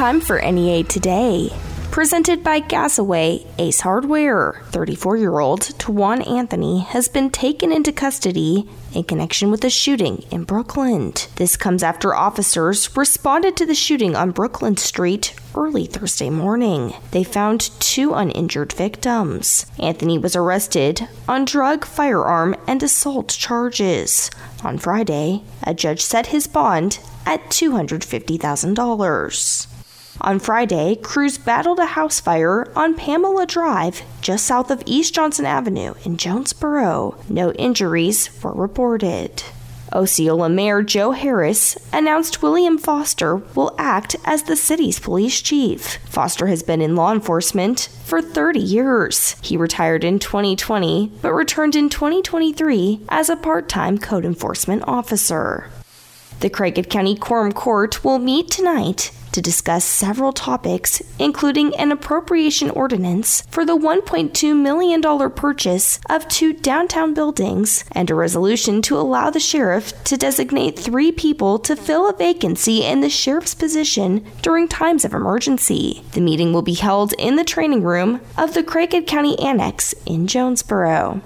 time for NEA Today. Presented by Gazaway Ace Hardware. 34 year old Tawan Anthony has been taken into custody in connection with a shooting in Brookland. This comes after officers responded to the shooting on Brooklyn Street early Thursday morning. They found two uninjured victims. Anthony was arrested on drug, firearm, and assault charges. On Friday, a judge set his bond at $250,000. On Friday, crews battled a house fire on Pamela Drive, just south of East Johnson Avenue in Jonesboro. No injuries were reported. Osceola Mayor Joe Harris announced William Foster will act as the city's police chief. Foster has been in law enforcement for 30 years. He retired in 2020 but returned in 2023 as a part time code enforcement officer. The Craighead County Quorum Court will meet tonight to discuss several topics, including an appropriation ordinance for the $1.2 million purchase of two downtown buildings and a resolution to allow the sheriff to designate three people to fill a vacancy in the sheriff's position during times of emergency. The meeting will be held in the training room of the Craighead County Annex in Jonesboro.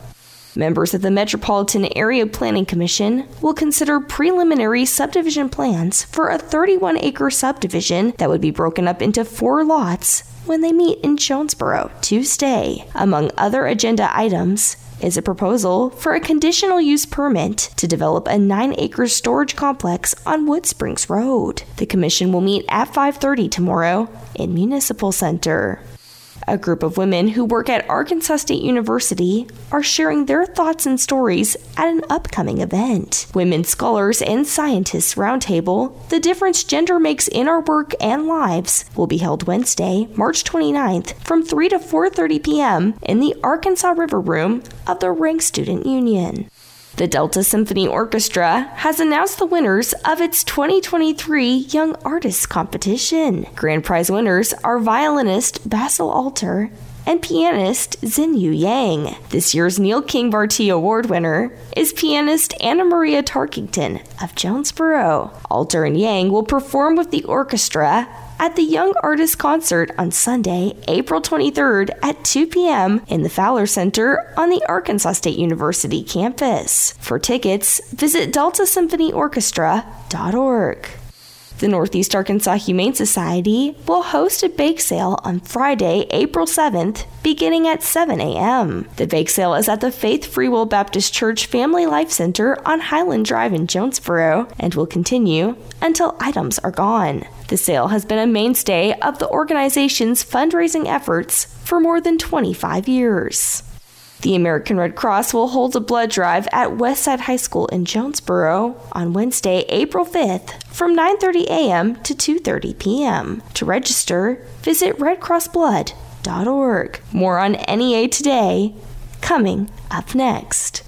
Members of the Metropolitan Area Planning Commission will consider preliminary subdivision plans for a 31 acre subdivision that would be broken up into four lots when they meet in Jonesboro Tuesday. Among other agenda items, is a proposal for a conditional use permit to develop a 9 acre storage complex on Wood Springs Road. The commission will meet at 5:30 tomorrow in Municipal Center. A group of women who work at Arkansas State University are sharing their thoughts and stories at an upcoming event. Women Scholars and Scientists Roundtable, The Difference Gender Makes in Our Work and Lives, will be held Wednesday, March 29th from 3 to 4:30 p.m. in the Arkansas River Room of the Reng Student Union. The Delta Symphony Orchestra has announced the winners of its 2023 Young Artists Competition. Grand prize winners are violinist Basil Alter and pianist Xinyu Yang. This year's Neil King Barty Award winner is pianist Anna Maria Tarkington of Jonesboro. Alter and Yang will perform with the orchestra at the Young Artist Concert on Sunday, April 23rd at 2 p.m. in the Fowler Center on the Arkansas State University campus. For tickets, visit deltasymphonyorchestra.org. The Northeast Arkansas Humane Society will host a bake sale on Friday, April 7th, beginning at 7 a.m. The bake sale is at the Faith Free Will Baptist Church Family Life Center on Highland Drive in Jonesboro and will continue until items are gone. The sale has been a mainstay of the organization's fundraising efforts for more than 25 years. The American Red Cross will hold a blood drive at Westside High School in Jonesboro on Wednesday, April 5th from 9:30 a.m. to 2:30 p.m. To register, visit redcrossblood.org. More on NEA today coming up next.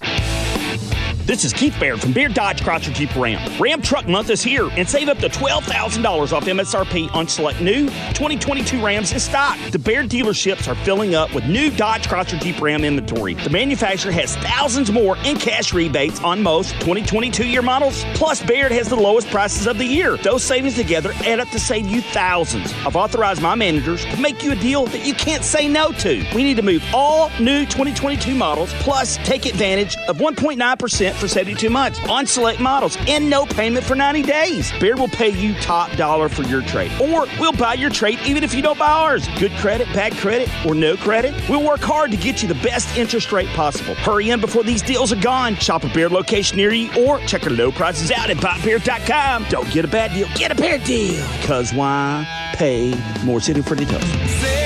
This is Keith Baird from Baird Dodge Chrysler Jeep Ram. Ram Truck Month is here and save up to $12,000 off MSRP on select new 2022 Rams in stock. The Baird dealerships are filling up with new Dodge Chrysler Jeep Ram inventory. The manufacturer has thousands more in cash rebates on most 2022 year models. Plus, Baird has the lowest prices of the year. Those savings together add up to save you thousands. I've authorized my managers to make you a deal that you can't say no to. We need to move all new 2022 models plus take advantage of 1.9% for 72 months on select models and no payment for 90 days. Beard will pay you top dollar for your trade, or we'll buy your trade even if you don't buy ours. Good credit, bad credit, or no credit. We'll work hard to get you the best interest rate possible. Hurry in before these deals are gone. Shop a Beard location near you or check our low prices out at buybeard.com. Don't get a bad deal, get a Beard deal. Because why pay more sitting for the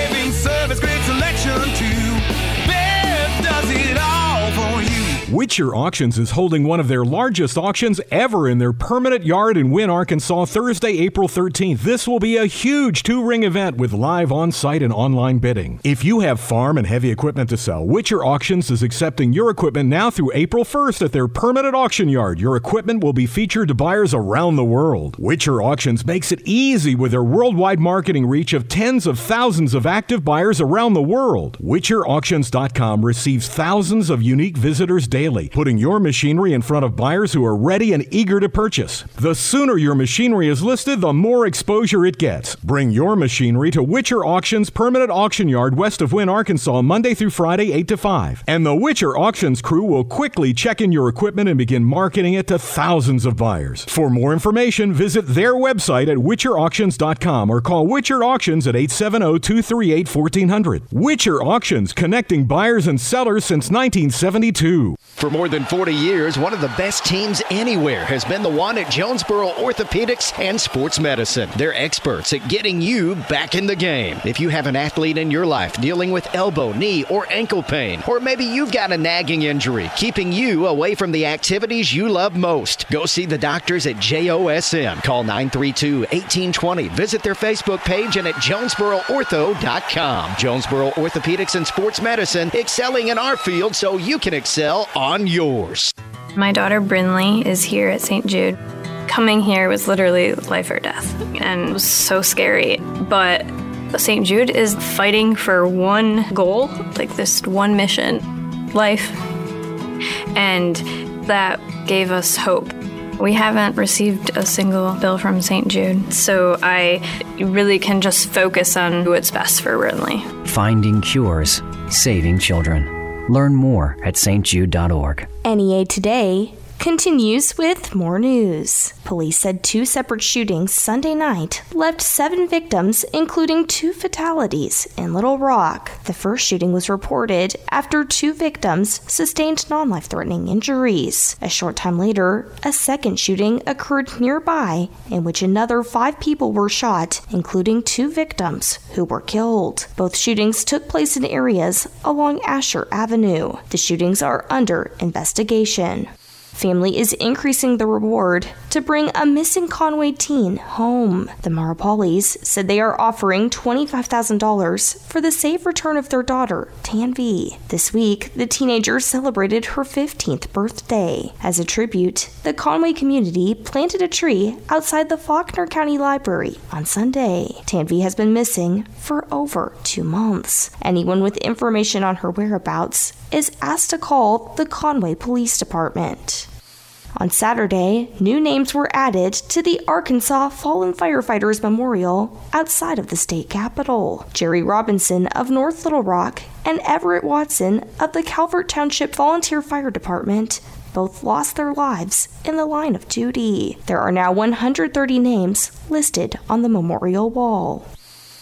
Witcher Auctions is holding one of their largest auctions ever in their permanent yard in Wynne, Arkansas, Thursday, April 13th. This will be a huge two ring event with live on site and online bidding. If you have farm and heavy equipment to sell, Witcher Auctions is accepting your equipment now through April 1st at their permanent auction yard. Your equipment will be featured to buyers around the world. Witcher Auctions makes it easy with their worldwide marketing reach of tens of thousands of active buyers around the world. WitcherAuctions.com receives thousands of unique visitors daily daily, putting your machinery in front of buyers who are ready and eager to purchase. The sooner your machinery is listed, the more exposure it gets. Bring your machinery to Witcher Auctions Permanent Auction Yard west of Wynne, Arkansas, Monday through Friday, 8 to 5. And the Witcher Auctions crew will quickly check in your equipment and begin marketing it to thousands of buyers. For more information, visit their website at witcherauctions.com or call Witcher Auctions at 870 238 1400. Witcher Auctions, connecting buyers and sellers since 1972. For more than 40 years, one of the best teams anywhere has been the one at Jonesboro Orthopedics and Sports Medicine. They're experts at getting you back in the game. If you have an athlete in your life dealing with elbow, knee, or ankle pain, or maybe you've got a nagging injury keeping you away from the activities you love most, go see the doctors at JOSM. Call 932 1820. Visit their Facebook page and at JonesboroOrtho.com. Jonesboro Orthopedics and Sports Medicine, excelling in our field so you can excel on yours. My daughter Brinley is here at St. Jude. Coming here was literally life or death, and it was so scary. But St. Jude is fighting for one goal, like this one mission life. And that gave us hope. We haven't received a single bill from St. Jude, so I really can just focus on what's best for Brinley. Finding cures, saving children. Learn more at stjude.org. NEA Today continues with more news. Police said two separate shootings Sunday night left seven victims, including two fatalities in Little Rock. The first shooting was reported after two victims sustained non life threatening injuries. A short time later, a second shooting occurred nearby in which another five people were shot, including two victims who were killed. Both shootings took place in areas along Asher Avenue. The shootings are under investigation. Family is increasing the reward to bring a missing Conway teen home. The Marupallys said they are offering $25,000 for the safe return of their daughter, Tanvi. This week, the teenager celebrated her 15th birthday. As a tribute, the Conway community planted a tree outside the Faulkner County Library on Sunday. Tanvi has been missing for over two months. Anyone with information on her whereabouts is asked to call the Conway Police Department. On Saturday, new names were added to the Arkansas Fallen Firefighters Memorial outside of the state capitol. Jerry Robinson of North Little Rock and Everett Watson of the Calvert Township Volunteer Fire Department both lost their lives in the line of duty. There are now 130 names listed on the memorial wall.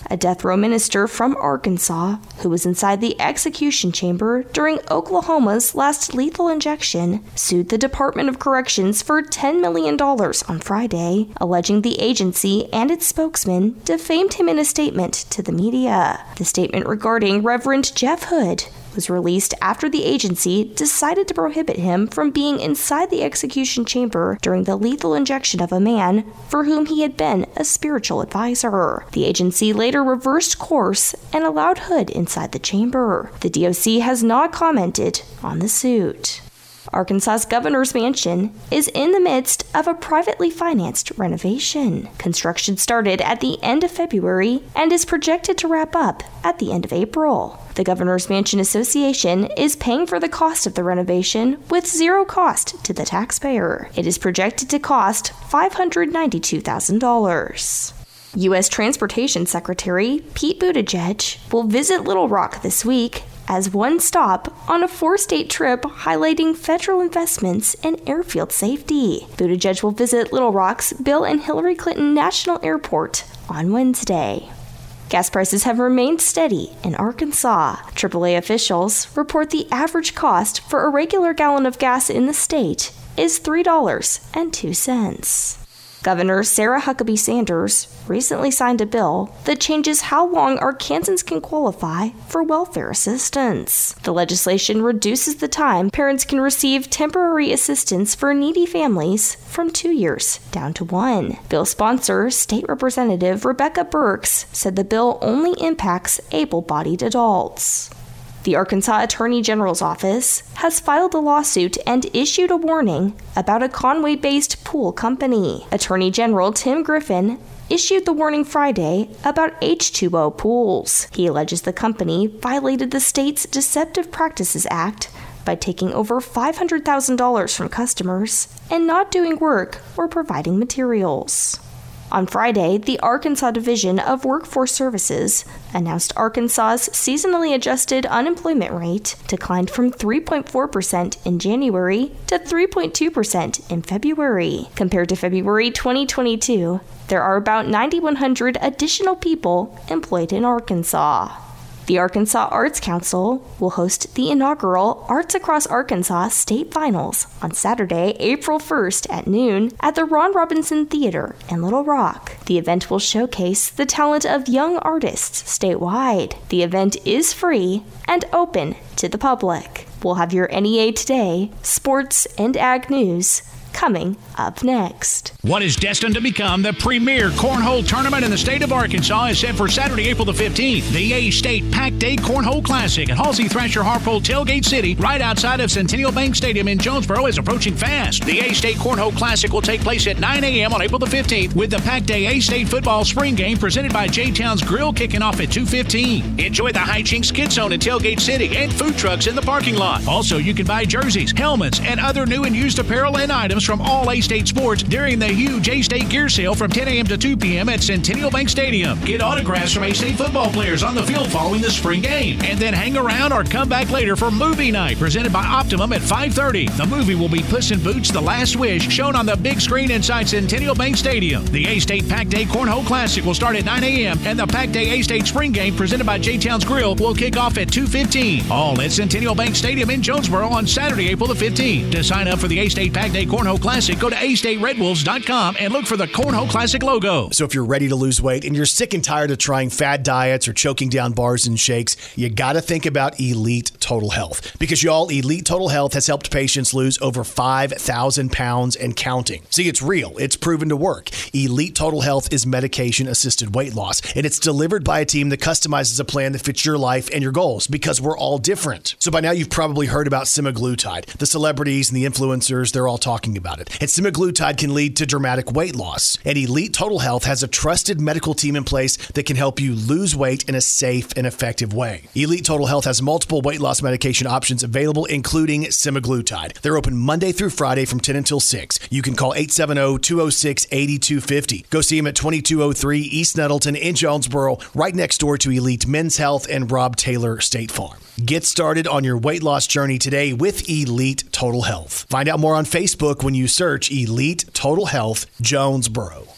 A death row minister from Arkansas, who was inside the execution chamber during Oklahoma's last lethal injection, sued the Department of Corrections for $10 million on Friday, alleging the agency and its spokesman defamed him in a statement to the media. The statement regarding Reverend Jeff Hood was released after the agency decided to prohibit him from being inside the execution chamber during the lethal injection of a man for whom he had been a spiritual advisor. The agency later reversed course and allowed Hood inside the chamber. The DOC has not commented on the suit. Arkansas's governor's mansion is in the midst of a privately financed renovation. Construction started at the end of February and is projected to wrap up at the end of April. The Governor's Mansion Association is paying for the cost of the renovation with zero cost to the taxpayer. It is projected to cost $592,000. U.S. Transportation Secretary Pete Buttigieg will visit Little Rock this week as one stop on a four state trip highlighting federal investments in airfield safety. Buttigieg will visit Little Rock's Bill and Hillary Clinton National Airport on Wednesday. Gas prices have remained steady in Arkansas. AAA officials report the average cost for a regular gallon of gas in the state is $3.02. Governor Sarah Huckabee Sanders recently signed a bill that changes how long Arkansans can qualify for welfare assistance. The legislation reduces the time parents can receive temporary assistance for needy families from two years down to one. Bill sponsor, State Representative Rebecca Burkes, said the bill only impacts able bodied adults. The Arkansas Attorney General's office has filed a lawsuit and issued a warning about a Conway based pool company. Attorney General Tim Griffin issued the warning Friday about H2O pools. He alleges the company violated the state's Deceptive Practices Act by taking over $500,000 from customers and not doing work or providing materials. On Friday, the Arkansas Division of Workforce Services announced Arkansas's seasonally adjusted unemployment rate declined from 3.4% in January to 3.2% in February. Compared to February 2022, there are about 9,100 additional people employed in Arkansas. The Arkansas Arts Council will host the inaugural Arts Across Arkansas State Finals on Saturday, April 1st at noon at the Ron Robinson Theater in Little Rock. The event will showcase the talent of young artists statewide. The event is free and open to the public. We'll have your NEA Today, sports, and ag news coming up next. What is destined to become the premier cornhole tournament in the state of Arkansas is set for Saturday, April the 15th. The A State Pack Day Cornhole Classic at Halsey Thrasher Harpole Tailgate City, right outside of Centennial Bank Stadium in Jonesboro, is approaching fast. The A State Cornhole Classic will take place at 9 a.m. on April the 15th with the Pack Day A State Football Spring Game presented by J Town's Grill kicking off at 2.15. Enjoy the High Hijinks Skid Zone at Tailgate City and food trucks in the parking lot. Also, you can buy jerseys, helmets, and other new and used apparel and items from all A State sports during the huge A State gear sale from 10 a.m. to 2 p.m. at Centennial Bank Stadium. Get autographs from A State football players on the field following the spring game, and then hang around or come back later for movie night presented by Optimum at 5:30. The movie will be Puss in Boots: The Last Wish, shown on the big screen inside Centennial Bank Stadium. The A State Pack Day Cornhole Classic will start at 9 a.m. and the Pack Day A State Spring Game presented by J Town's Grill will kick off at 2:15. All at Centennial Bank Stadium in Jonesboro on Saturday, April the 15th. To sign up for the A State Pack Day Cornhole Classic, go to astateredwolves.com and look for the Cornhole Classic logo. So if you're ready to lose weight and you're sick and tired of trying fad diets or choking down bars and shakes, you got to think about Elite Total Health because y'all, Elite Total Health has helped patients lose over 5,000 pounds and counting. See, it's real. It's proven to work. Elite Total Health is medication assisted weight loss and it's delivered by a team that customizes a plan that fits your life and your goals because we're all different. So by now you've probably heard about semaglutide. The celebrities and the influencers, they're all talking about it. And semaglutide can lead to dramatic weight loss. And Elite Total Health has a trusted medical team in place that can help you lose weight in a safe and effective way. Elite Total Health has multiple weight loss medication options available, including semaglutide. They're open Monday through Friday from 10 until 6. You can call 870 206 8250. Go see them at 2203 East Nettleton in Jonesboro, right next door to Elite Men's Health and Rob Taylor State Farm. Get started on your weight loss journey today with Elite Total Health. Find out more on Facebook when you search Elite Total Health Jonesboro.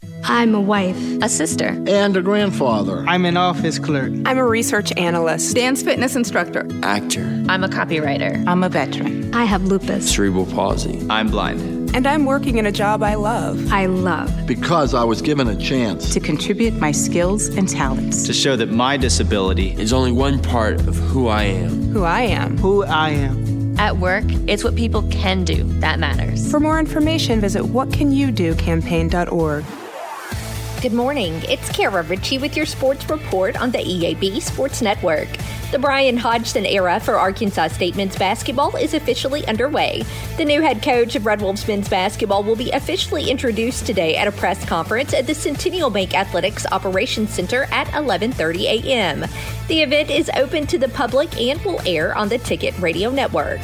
I'm a wife, a sister, and a grandfather. I'm an office clerk. I'm a research analyst, dance fitness instructor, actor. I'm a copywriter. I'm a veteran. I have lupus, cerebral palsy. I'm blind. And I'm working in a job I love. I love. Because I was given a chance to contribute my skills and talents. To show that my disability is only one part of who I am. Who I am. Who I am. At work, it's what people can do that matters. For more information, visit whatcanyoudocampaign.org. Good morning. It's Kara Ritchie with your sports report on the EAB Sports Network. The Bryan Hodgson era for Arkansas State men's basketball is officially underway. The new head coach of Red Wolves men's basketball will be officially introduced today at a press conference at the Centennial Bank Athletics Operations Center at 11:30 a.m. The event is open to the public and will air on the Ticket Radio Network.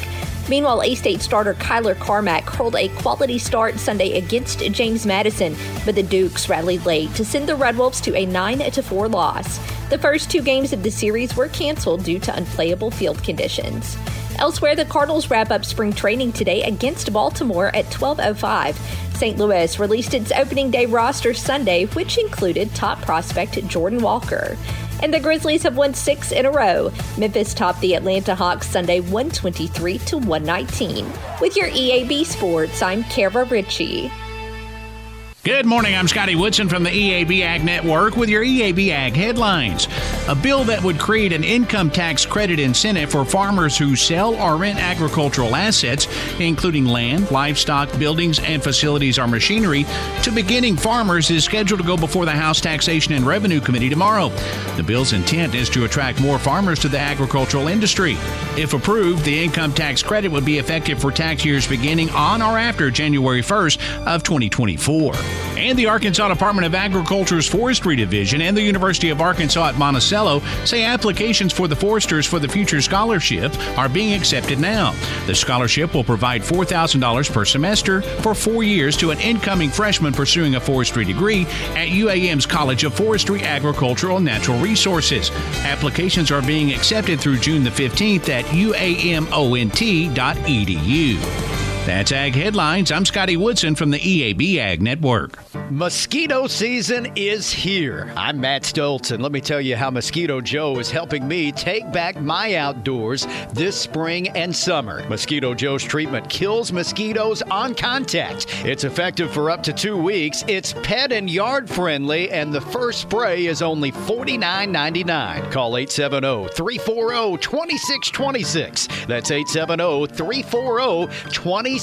Meanwhile, A State starter Kyler Carmack hurled a quality start Sunday against James Madison, but the Dukes rallied late to send the Red Wolves to a 9 4 loss. The first two games of the series were canceled due to unplayable field conditions. Elsewhere, the Cardinals wrap up spring training today against Baltimore at 12:05. St. Louis released its opening day roster Sunday, which included top prospect Jordan Walker. And the Grizzlies have won six in a row. Memphis topped the Atlanta Hawks Sunday 123 to 119. With your EAB Sports, I'm Kara Ritchie. Good morning. I'm Scotty Woodson from the EAB Ag Network with your EAB Ag headlines. a bill that would create an income tax credit incentive for farmers who sell or rent agricultural assets, including land, livestock, buildings, and facilities or machinery, to beginning farmers is scheduled to go before the House Taxation and Revenue Committee tomorrow. The bill's intent is to attract more farmers to the agricultural industry. If approved, the income tax credit would be effective for tax years beginning on or after January 1st of 2024. And the Arkansas Department of Agriculture's Forestry Division and the University of Arkansas at Monticello say applications for the Foresters for the Future Scholarship are being accepted now. The scholarship will provide $4,000 per semester for four years to an incoming freshman pursuing a forestry degree at UAM's College of Forestry, Agricultural, and Natural Resources. Applications are being accepted through June the 15th at uamont.edu. That's Ag Headlines. I'm Scotty Woodson from the EAB Ag Network. Mosquito season is here. I'm Matt Stoltz, and let me tell you how Mosquito Joe is helping me take back my outdoors this spring and summer. Mosquito Joe's treatment kills mosquitoes on contact. It's effective for up to two weeks. It's pet and yard friendly, and the first spray is only $49.99. Call 870 340 2626. That's 870 340 2626,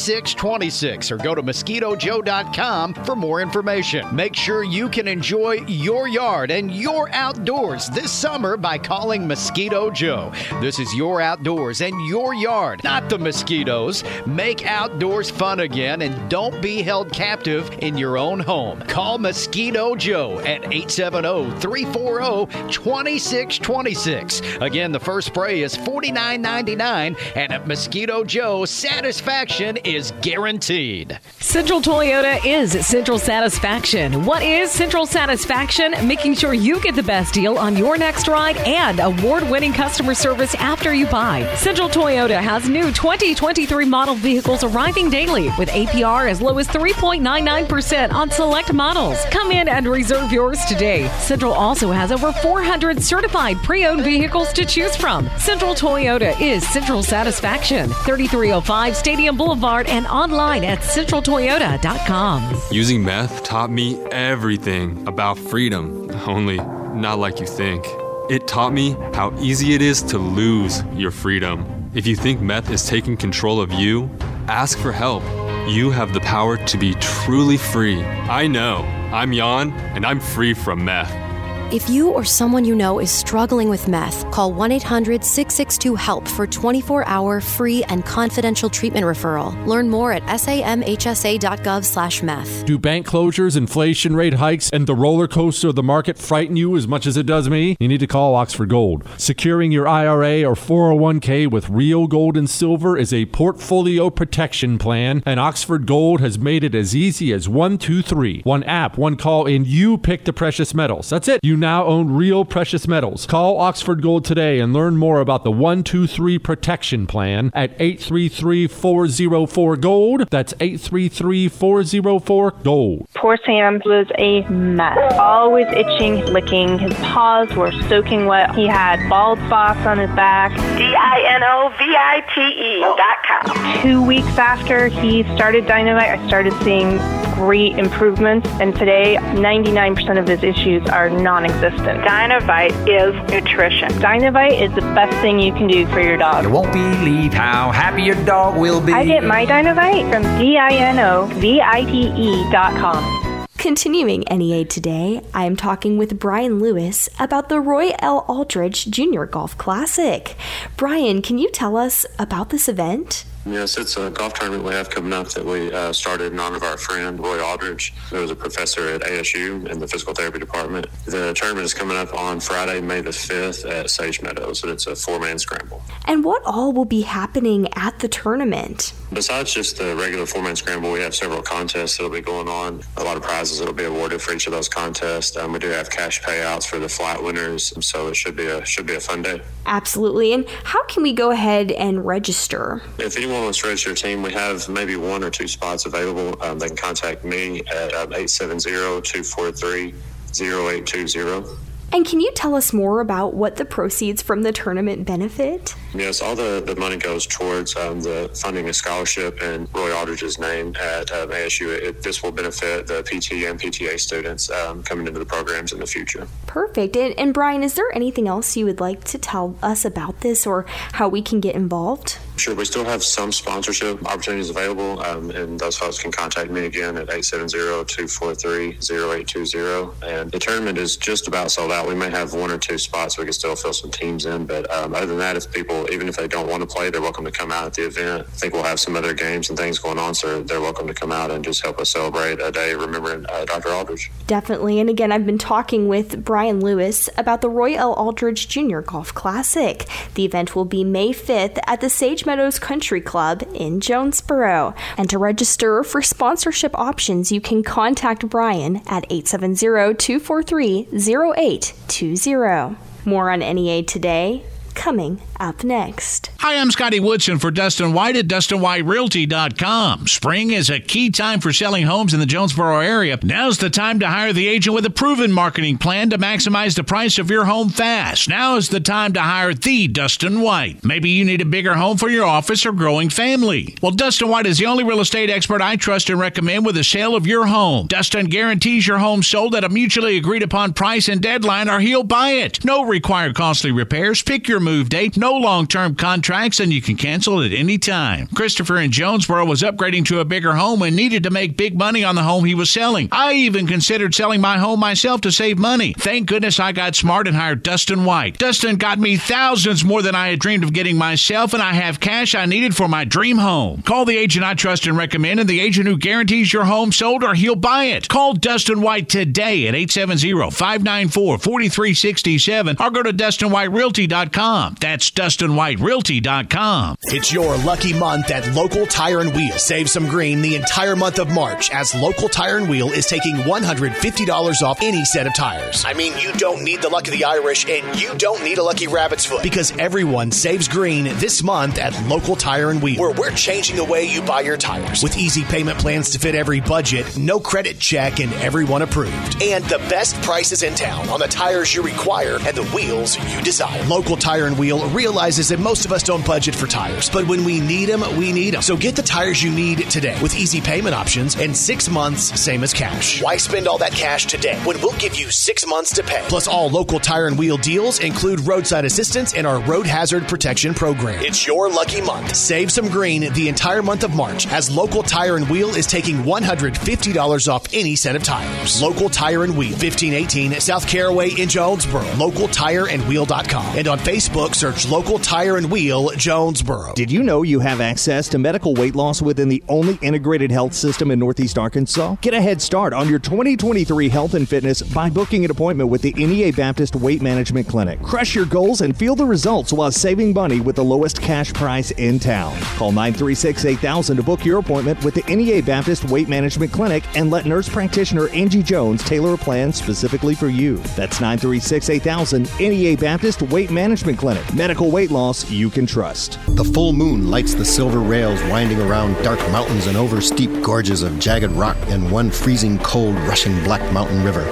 or go to mosquitojoe.com for more information. Make sure you can enjoy your yard and your outdoors this summer by calling Mosquito Joe. This is your outdoors and your yard, not the mosquitoes. Make outdoors fun again and don't be held captive in your own home. Call Mosquito Joe at 870 340 2626. Again, the first spray is $49.99, and at Mosquito Joe, satisfaction is guaranteed. Central Toyota is Central Satisfaction. What is Central Satisfaction? Making sure you get the best deal on your next ride and award winning customer service after you buy. Central Toyota has new 2023 model vehicles arriving daily with APR as low as 3.99% on select models. Come in and reserve yours today. Central also has over 400 certified pre owned vehicles to choose from. Central Toyota is Central Satisfaction, 3305 Stadium Boulevard and online at centraltoyota.com. Using meth taught me everything about freedom, only not like you think. It taught me how easy it is to lose your freedom. If you think meth is taking control of you, ask for help. You have the power to be truly free. I know. I'm Jan, and I'm free from meth. If you or someone you know is struggling with meth, call 1 800 662 HELP for 24 hour free and confidential treatment referral. Learn more at samhsa.gov slash meth. Do bank closures, inflation rate hikes, and the roller coaster of the market frighten you as much as it does me? You need to call Oxford Gold. Securing your IRA or 401k with real gold and silver is a portfolio protection plan, and Oxford Gold has made it as easy as one, two, three. One app, one call, and you pick the precious metals. That's it. You now own real precious metals. Call Oxford Gold today and learn more about the 123 protection plan at 833 404 Gold. That's 833 404 Gold. Poor Sam was a mess. Always itching, licking. His paws were soaking wet. He had bald spots on his back. D-I-N-O-V-I-T-E dot com. Two weeks after he started Dinovite, I started seeing great improvements. And today, 99% of his issues are non-existent. Dinovite is nutrition. Dinovite is the best thing you can do for your dog. You won't believe how happy your dog will be. I get my Dinovite from D-I-N-O-V-I-T-E E dot com. Continuing NEA today, I am talking with Brian Lewis about the Roy L. Aldridge Junior Golf Classic. Brian, can you tell us about this event? Yes, it's a golf tournament we have coming up that we uh, started in honor of our friend Roy Aldridge, who was a professor at ASU in the physical therapy department. The tournament is coming up on Friday, May the 5th at Sage Meadows, and it's a four man scramble. And what all will be happening at the tournament? Besides just the regular four man scramble, we have several contests that'll be going on, a lot of prizes that'll be awarded for each of those contests. Um, we do have cash payouts for the flat winners, so it should be a should be a fun day. Absolutely. And how can we go ahead and register? If anyone to register team, we have maybe one or two spots available. Um, they can contact me at um, 870-243-0820. And can you tell us more about what the proceeds from the tournament benefit? Yes, all the, the money goes towards um, the funding a scholarship in Roy Aldridge's name at um, ASU. It, this will benefit the PT and PTA students um, coming into the programs in the future. Perfect. And, and Brian, is there anything else you would like to tell us about this or how we can get involved? Sure, we still have some sponsorship opportunities available, um, and those folks can contact me again at 870-243-0820. And the tournament is just about sold out. We may have one or two spots we can still fill some teams in, but um, other than that, if people, even if they don't want to play, they're welcome to come out at the event. I think we'll have some other games and things going on, so they're welcome to come out and just help us celebrate a day remembering uh, Dr. Aldridge. Definitely. And again, I've been talking with Brian Lewis about the Roy L. Aldridge Junior Golf Classic. The event will be May 5th at the Sage Meadows Country Club in Jonesboro. And to register for sponsorship options, you can contact Brian at 870 243 0820. More on NEA today, coming up next. Hi, I'm Scotty Woodson for Dustin White at DustinWhiteRealty.com. Spring is a key time for selling homes in the Jonesboro area. Now's the time to hire the agent with a proven marketing plan to maximize the price of your home fast. Now is the time to hire the Dustin White. Maybe you need a bigger home for your office or growing family. Well, Dustin White is the only real estate expert I trust and recommend with the sale of your home. Dustin guarantees your home sold at a mutually agreed upon price and deadline or he'll buy it. No required costly repairs. Pick your move date. No long term contracts and you can cancel at any time. Christopher in Jonesboro was upgrading to a bigger home and needed to make big money on the home he was selling. I even considered selling my home myself to save money. Thank goodness I got smart and hired Dustin White. Dustin got me thousands more than I had dreamed of getting myself, and I have cash I needed for my dream home. Call the agent I trust and recommend, and the agent who guarantees your home sold or he'll buy it. Call Dustin White today at 870 594 4367 or go to DustinWhiteRealty.com. That's DustinWhiteRealty.com. It's your lucky month at Local Tire and Wheel. Save some green the entire month of March as Local Tire and Wheel is taking $150 off any set of tires. I mean, you don't need the luck of the Irish and you don't need a lucky rabbit's foot because everyone saves green this month at Local Tire and Wheel, where we're changing the way you buy your tires with easy payment plans to fit every budget, no credit check, and everyone approved. And the best prices in town on the tires you require and the wheels you desire. Local Tire and Wheel realizes that most of us don't budget for tires, but when we need them, we need them. So get the tires you need today with easy payment options and six months, same as cash. Why spend all that cash today when we'll give you six months to pay? Plus, all local tire and wheel deals include roadside assistance and our road hazard protection program. It's your lucky month. Save some green the entire month of March as local tire and wheel is taking $150 off any set of tires. Local Tire and Wheel, 1518 South Caraway in Jonesboro. LocalTireandWheel.com. And on Facebook, search Local Tire and Wheel Jonesboro. Did you know you have access to medical weight loss within the only integrated health system in Northeast Arkansas? Get a head start on your 2023 health and fitness by booking an appointment with the NEA Baptist Weight Management Clinic. Crush your goals and feel the results while saving money with the lowest cash price in town. Call 936 8000 to book your appointment with the NEA Baptist Weight Management Clinic and let nurse practitioner Angie Jones tailor a plan specifically for you. That's 936 8000 NEA Baptist Weight Management Clinic. Medical weight loss you can trust. The full moon lights the silver rails winding around dark mountains and over steep gorges of jagged rock and one freezing cold rushing black mountain river.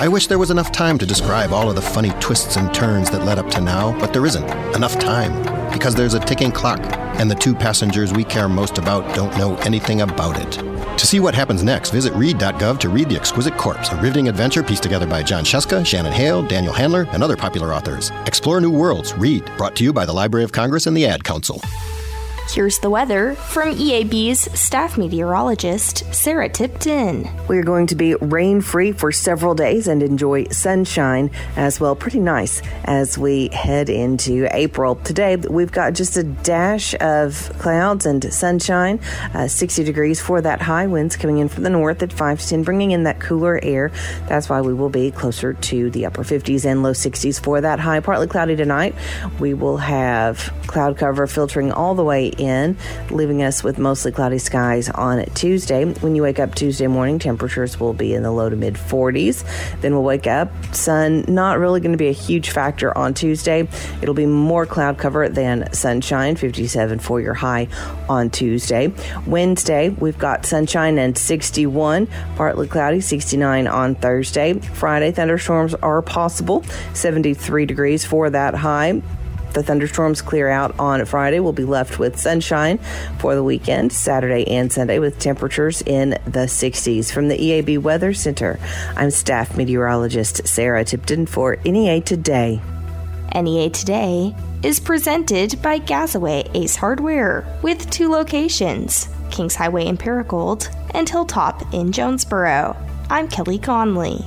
I wish there was enough time to describe all of the funny twists and turns that led up to now, but there isn't enough time because there's a ticking clock and the two passengers we care most about don't know anything about it. To see what happens next, visit read.gov to read The Exquisite Corpse, a riveting adventure pieced together by Jon Scieszka, Shannon Hale, Daniel Handler, and other popular authors. Explore new worlds. Read, brought to you by the Library of Congress and the Ad Council. Here's the weather from EAB's staff meteorologist, Sarah Tipton. We're going to be rain free for several days and enjoy sunshine as well. Pretty nice as we head into April. Today, we've got just a dash of clouds and sunshine, uh, 60 degrees for that high winds coming in from the north at 5 to 10, bringing in that cooler air. That's why we will be closer to the upper 50s and low 60s for that high. Partly cloudy tonight. We will have cloud cover filtering all the way in, leaving us with mostly cloudy skies on Tuesday. When you wake up Tuesday morning, temperatures will be in the low to mid 40s. Then we'll wake up, sun not really going to be a huge factor on Tuesday. It'll be more cloud cover than sunshine, 57 for your high on Tuesday. Wednesday, we've got sunshine and 61, partly cloudy, 69 on Thursday. Friday, thunderstorms are possible, 73 degrees for that high. The thunderstorms clear out on Friday. We'll be left with sunshine for the weekend, Saturday and Sunday, with temperatures in the 60s. From the EAB Weather Center, I'm staff meteorologist Sarah Tipton for NEA Today. NEA Today is presented by Gazaway Ace Hardware with two locations Kings Highway in Paragould and Hilltop in Jonesboro. I'm Kelly Connelly.